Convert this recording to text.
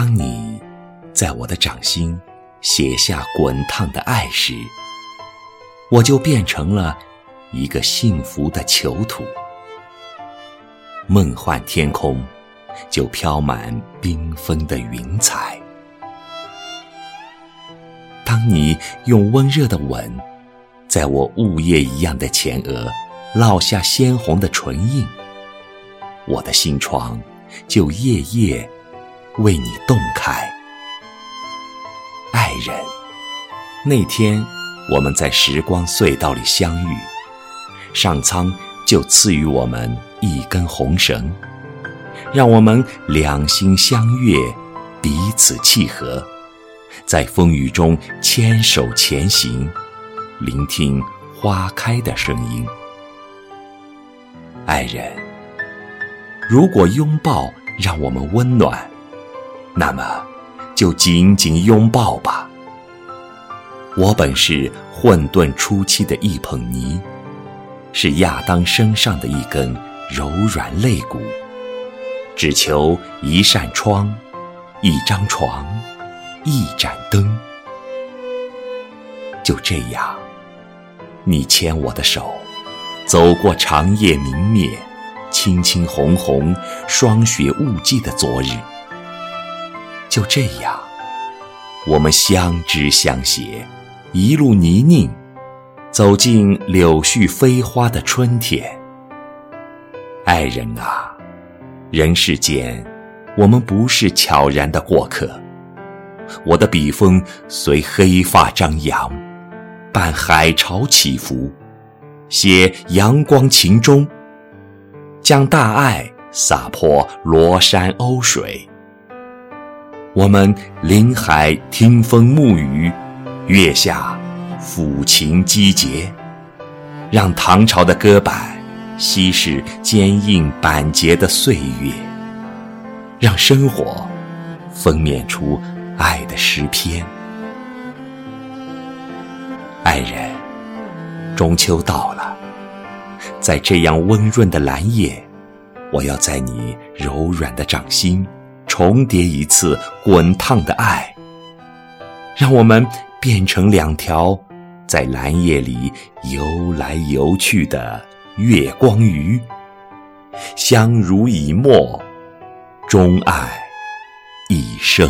当你在我的掌心写下滚烫的爱时，我就变成了一个幸福的囚徒。梦幻天空就飘满缤纷的云彩。当你用温热的吻，在我雾叶一样的前额烙下鲜红的唇印，我的心窗就夜夜为你洞开。爱人，那天我们在时光隧道里相遇，上苍就赐予我们一根红绳，让我们两心相悦，彼此契合。在风雨中牵手前行，聆听花开的声音。爱人，如果拥抱让我们温暖，那么就紧紧拥抱吧。我本是混沌初期的一捧泥，是亚当身上的一根柔软肋骨，只求一扇窗，一张床。一盏灯，就这样，你牵我的手，走过长夜明灭、青青红红、霜雪雾霁的昨日。就这样，我们相知相携，一路泥泞，走进柳絮飞花的春天。爱人啊，人世间，我们不是悄然的过客。我的笔锋随黑发张扬，伴海潮起伏，写阳光情衷，将大爱洒泼罗山欧水。我们临海听风沐雨，月下抚琴击节，让唐朝的歌板稀释坚硬板结的岁月，让生活分娩出。爱的诗篇，爱人，中秋到了，在这样温润的蓝夜，我要在你柔软的掌心重叠一次滚烫的爱。让我们变成两条在蓝夜里游来游去的月光鱼。相濡以沫钟爱一生。